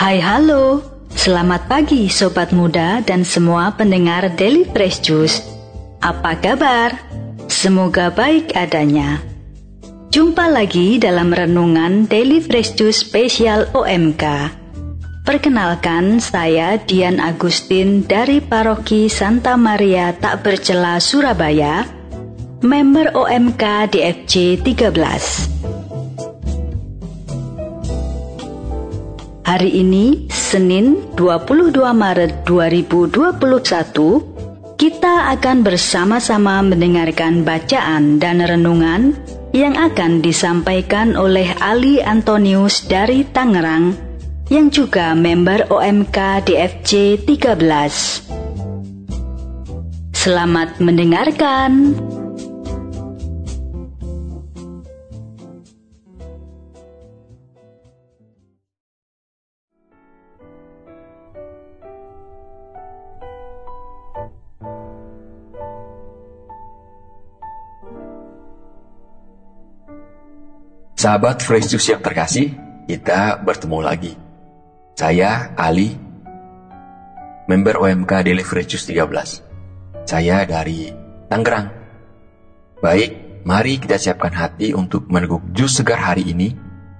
Hai halo, selamat pagi sobat muda dan semua pendengar Daily Fresh Juice. Apa kabar? Semoga baik adanya. Jumpa lagi dalam renungan Daily Fresh Juice spesial OMK. Perkenalkan, saya Dian Agustin dari Paroki Santa Maria Tak Bercela Surabaya, member OMK DFC 13. Hari ini, Senin 22 Maret 2021, kita akan bersama-sama mendengarkan bacaan dan renungan yang akan disampaikan oleh Ali Antonius dari Tangerang yang juga member OMK DFC 13. Selamat mendengarkan. Sahabat Fresh yang terkasih, kita bertemu lagi saya Ali, member OMK Delivery Juice 13. Saya dari Tangerang. Baik, mari kita siapkan hati untuk meneguk jus segar hari ini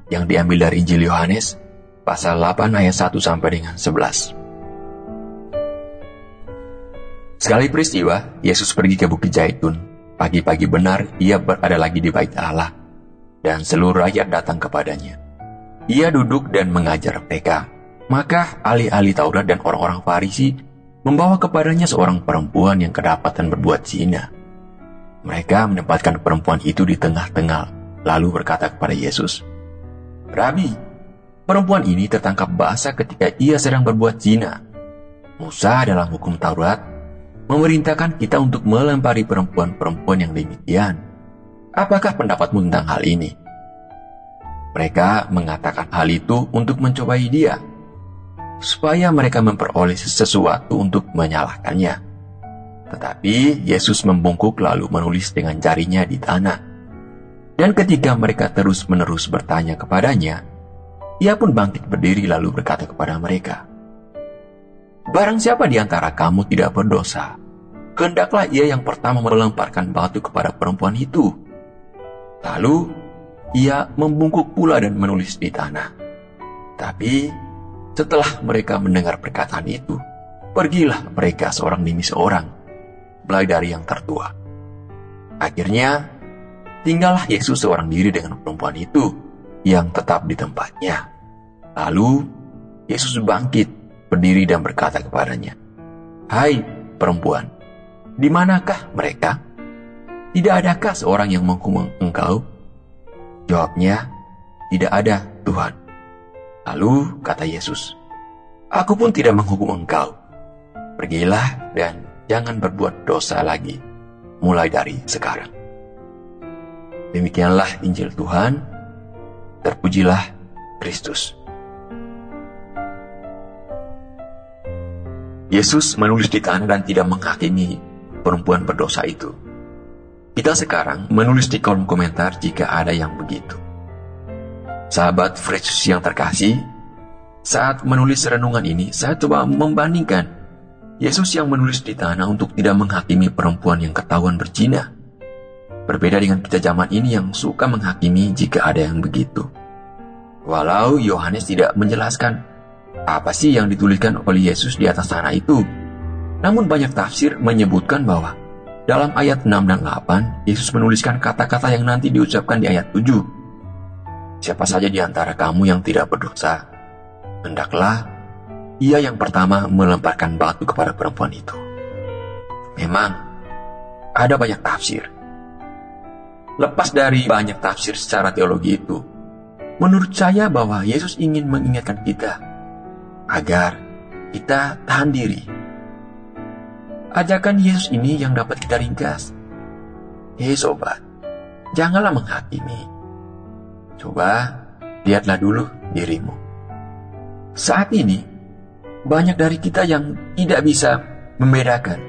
yang diambil dari Injil Yohanes pasal 8 ayat 1 sampai dengan 11. Sekali peristiwa, Yesus pergi ke Bukit Zaitun. Pagi-pagi benar, ia berada lagi di bait Allah, dan seluruh rakyat datang kepadanya. Ia duduk dan mengajar mereka. Maka ahli-ahli Taurat dan orang-orang Farisi membawa kepadanya seorang perempuan yang kedapatan berbuat zina. Mereka menempatkan perempuan itu di tengah-tengah, lalu berkata kepada Yesus, Rabi, perempuan ini tertangkap basah ketika ia sedang berbuat zina. Musa dalam hukum Taurat memerintahkan kita untuk melempari perempuan-perempuan yang demikian. Apakah pendapatmu tentang hal ini? Mereka mengatakan hal itu untuk mencobai dia, supaya mereka memperoleh sesuatu untuk menyalahkannya. Tetapi Yesus membungkuk lalu menulis dengan jarinya di tanah. Dan ketika mereka terus-menerus bertanya kepadanya, ia pun bangkit berdiri lalu berkata kepada mereka, Barang siapa di antara kamu tidak berdosa, kehendaklah ia yang pertama melemparkan batu kepada perempuan itu. Lalu ia membungkuk pula dan menulis di tanah. Tapi setelah mereka mendengar perkataan itu, pergilah mereka seorang demi seorang, mulai dari yang tertua. Akhirnya, tinggallah Yesus seorang diri dengan perempuan itu yang tetap di tempatnya. Lalu, Yesus bangkit, berdiri dan berkata kepadanya, Hai perempuan, di manakah mereka? Tidak adakah seorang yang menghukum engkau? Jawabnya, tidak ada Tuhan. Lalu kata Yesus, Aku pun tidak menghukum engkau. Pergilah dan jangan berbuat dosa lagi, mulai dari sekarang. Demikianlah Injil Tuhan, terpujilah Kristus. Yesus menulis di tanah dan tidak menghakimi perempuan berdosa itu. Kita sekarang menulis di kolom komentar jika ada yang begitu. Sahabat Fresh yang terkasih, saat menulis renungan ini, saya coba membandingkan Yesus yang menulis di tanah untuk tidak menghakimi perempuan yang ketahuan berzina. Berbeda dengan kita zaman ini yang suka menghakimi jika ada yang begitu. Walau Yohanes tidak menjelaskan apa sih yang dituliskan oleh Yesus di atas tanah itu. Namun banyak tafsir menyebutkan bahwa dalam ayat 6 dan 8, Yesus menuliskan kata-kata yang nanti diucapkan di ayat 7 Siapa saja di antara kamu yang tidak berdosa, hendaklah ia yang pertama melemparkan batu kepada perempuan itu. Memang, ada banyak tafsir. Lepas dari banyak tafsir secara teologi itu, menurut saya bahwa Yesus ingin mengingatkan kita agar kita tahan diri. Ajakan Yesus ini yang dapat kita ringkas. Hei sobat, janganlah menghakimi Coba lihatlah dulu dirimu. Saat ini, banyak dari kita yang tidak bisa membedakan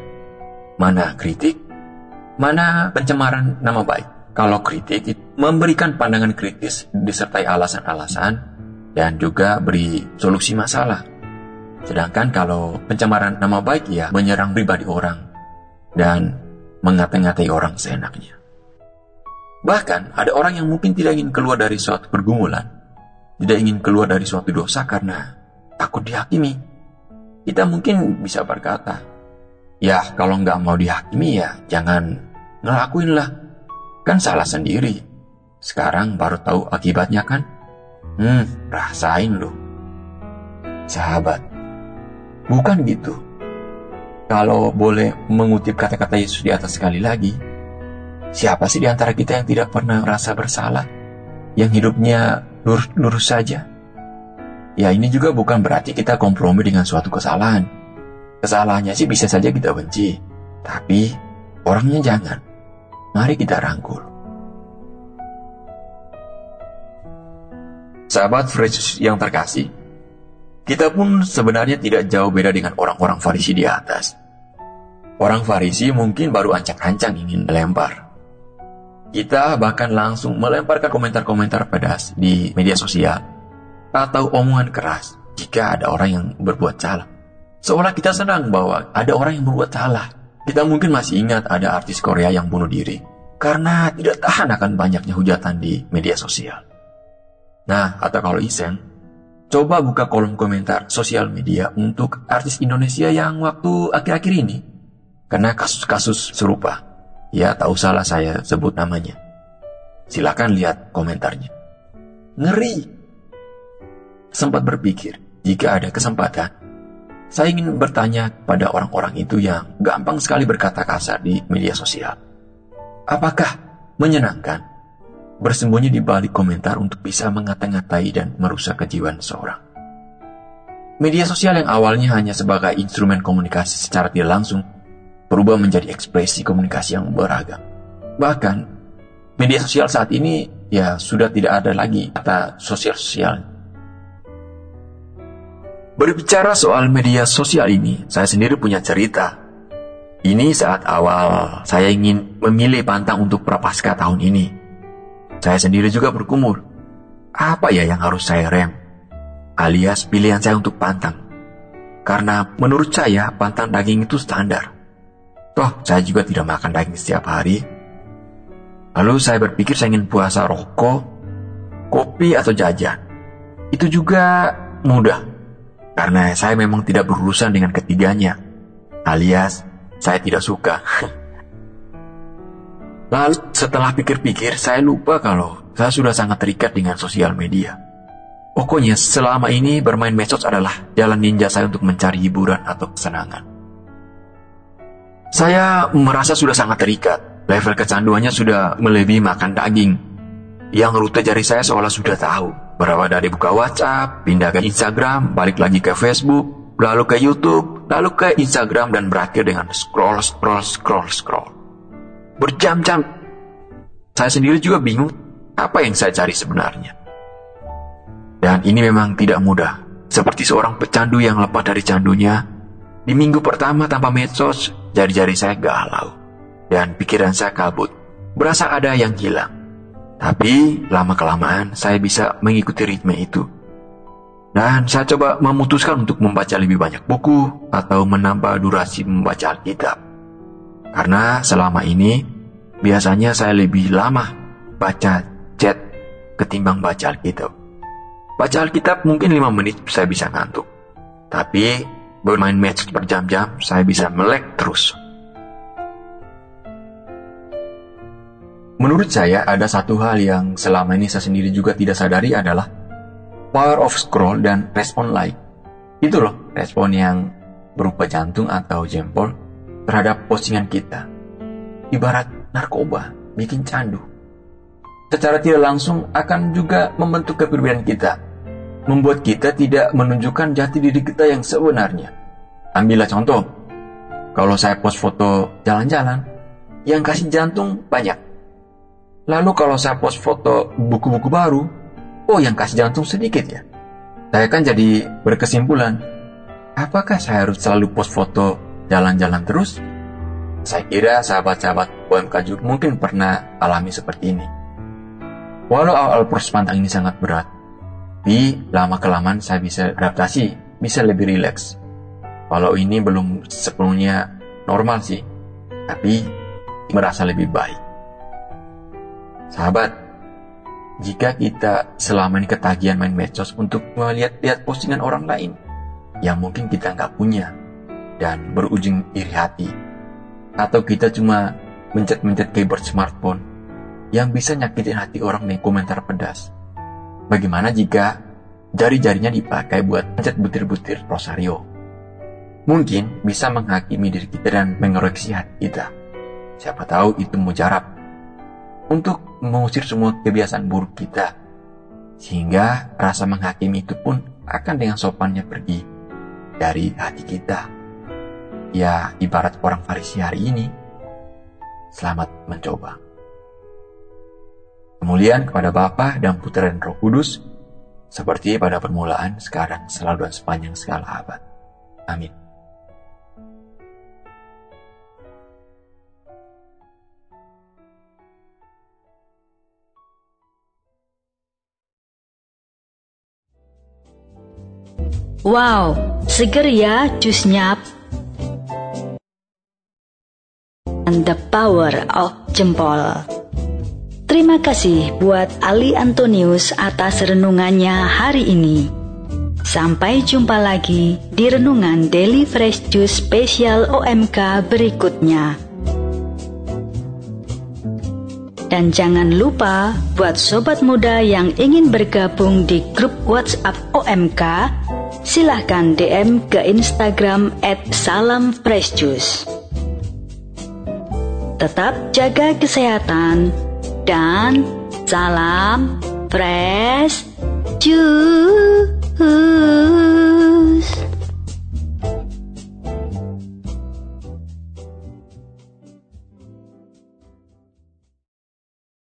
mana kritik, mana pencemaran nama baik. Kalau kritik memberikan pandangan kritis disertai alasan-alasan, dan juga beri solusi masalah. Sedangkan kalau pencemaran nama baik ya menyerang pribadi orang dan mengata-ngatai orang seenaknya. Bahkan ada orang yang mungkin tidak ingin keluar dari suatu pergumulan, tidak ingin keluar dari suatu dosa karena takut dihakimi. Kita mungkin bisa berkata, ya kalau nggak mau dihakimi ya jangan ngelakuin lah. Kan salah sendiri. Sekarang baru tahu akibatnya kan? Hmm, rasain loh. Sahabat, bukan gitu. Kalau boleh mengutip kata-kata Yesus di atas sekali lagi, siapa sih di antara kita yang tidak pernah merasa bersalah? Yang hidupnya lurus-lurus saja? Ya ini juga bukan berarti kita kompromi dengan suatu kesalahan. Kesalahannya sih bisa saja kita benci, tapi orangnya jangan. Mari kita rangkul. Sahabat Yesus yang terkasih, kita pun sebenarnya tidak jauh beda dengan orang-orang Farisi di atas. Orang Farisi mungkin baru ancang-ancang ingin melempar. Kita bahkan langsung melemparkan komentar-komentar pedas di media sosial atau omongan keras jika ada orang yang berbuat salah. Seolah kita senang bahwa ada orang yang berbuat salah. Kita mungkin masih ingat ada artis Korea yang bunuh diri karena tidak tahan akan banyaknya hujatan di media sosial. Nah, atau kalau iseng, coba buka kolom komentar sosial media untuk artis Indonesia yang waktu akhir-akhir ini kena kasus-kasus serupa. Ya, tak usahlah saya sebut namanya. Silakan lihat komentarnya. Ngeri, sempat berpikir, jika ada kesempatan, saya ingin bertanya pada orang-orang itu yang gampang sekali berkata kasar di media sosial. Apakah menyenangkan bersembunyi di balik komentar untuk bisa mengata-ngatai dan merusak kejiwaan seorang? Media sosial yang awalnya hanya sebagai instrumen komunikasi secara tidak langsung berubah menjadi ekspresi komunikasi yang beragam. Bahkan, media sosial saat ini ya sudah tidak ada lagi kata sosial-sosial Berbicara soal media sosial ini, saya sendiri punya cerita. Ini saat awal saya ingin memilih pantang untuk prapaskah tahun ini. Saya sendiri juga berkumur. Apa ya yang harus saya rem? Alias pilihan saya untuk pantang. Karena menurut saya pantang daging itu standar. Toh saya juga tidak makan daging setiap hari. Lalu saya berpikir saya ingin puasa rokok, kopi atau jajan. Itu juga mudah karena saya memang tidak berurusan dengan ketiganya, alias saya tidak suka. Lalu setelah pikir-pikir, saya lupa kalau saya sudah sangat terikat dengan sosial media. Pokoknya selama ini bermain medsos adalah jalan ninja saya untuk mencari hiburan atau kesenangan. Saya merasa sudah sangat terikat. Level kecanduannya sudah melebihi makan daging. Yang rute jari saya seolah sudah tahu. Berawal dari buka WhatsApp, pindah ke Instagram, balik lagi ke Facebook, lalu ke YouTube, lalu ke Instagram dan berakhir dengan scroll, scroll, scroll, scroll. Berjam-jam. Saya sendiri juga bingung apa yang saya cari sebenarnya. Dan ini memang tidak mudah. Seperti seorang pecandu yang lepas dari candunya, di minggu pertama tanpa medsos, jari-jari saya galau. Dan pikiran saya kabut. Berasa ada yang hilang. Tapi lama-kelamaan saya bisa mengikuti ritme itu. Dan saya coba memutuskan untuk membaca lebih banyak buku atau menambah durasi membaca Alkitab. Karena selama ini biasanya saya lebih lama baca chat ketimbang baca Alkitab. Baca Alkitab mungkin 5 menit saya bisa ngantuk. Tapi bermain match berjam-jam saya bisa melek terus. Menurut saya, ada satu hal yang selama ini saya sendiri juga tidak sadari adalah power of scroll dan respon like. Itu loh, respon yang berupa jantung atau jempol terhadap postingan kita. Ibarat narkoba, bikin candu. Secara tidak langsung akan juga membentuk kepribadian kita. Membuat kita tidak menunjukkan jati diri kita yang sebenarnya. Ambillah contoh. Kalau saya post foto jalan-jalan, yang kasih jantung banyak Lalu kalau saya post foto buku-buku baru, oh yang kasih jantung sedikit ya. Saya kan jadi berkesimpulan, apakah saya harus selalu post foto jalan-jalan terus? Saya kira sahabat-sahabat UMK mungkin pernah alami seperti ini. Walau awal proses pantang ini sangat berat, Tapi lama-kelamaan saya bisa adaptasi, bisa lebih rileks. Walau ini belum sepenuhnya normal sih, tapi merasa lebih baik. Sahabat, jika kita selama ini ketagihan main medsos untuk melihat-lihat postingan orang lain yang mungkin kita nggak punya dan berujung iri hati, atau kita cuma mencet-mencet keyboard smartphone yang bisa nyakitin hati orang dengan komentar pedas. Bagaimana jika jari-jarinya dipakai buat mencet butir-butir rosario? Mungkin bisa menghakimi diri kita dan mengoreksi hati kita. Siapa tahu itu mujarab untuk mengusir semua kebiasaan buruk kita. Sehingga rasa menghakimi itu pun akan dengan sopannya pergi dari hati kita. Ya, ibarat orang Farisi hari ini. Selamat mencoba. Kemuliaan kepada Bapa dan Putra dan Roh Kudus, seperti pada permulaan, sekarang, selalu dan sepanjang segala abad. Amin. Wow, seger ya jusnya. The power of jempol. Terima kasih buat Ali Antonius atas renungannya hari ini. Sampai jumpa lagi di renungan Daily Fresh Juice spesial OMK berikutnya. Dan jangan lupa buat sobat muda yang ingin bergabung di grup WhatsApp OMK, silahkan DM ke Instagram at Salam Fresh Juice. Tetap jaga kesehatan dan salam fresh juice.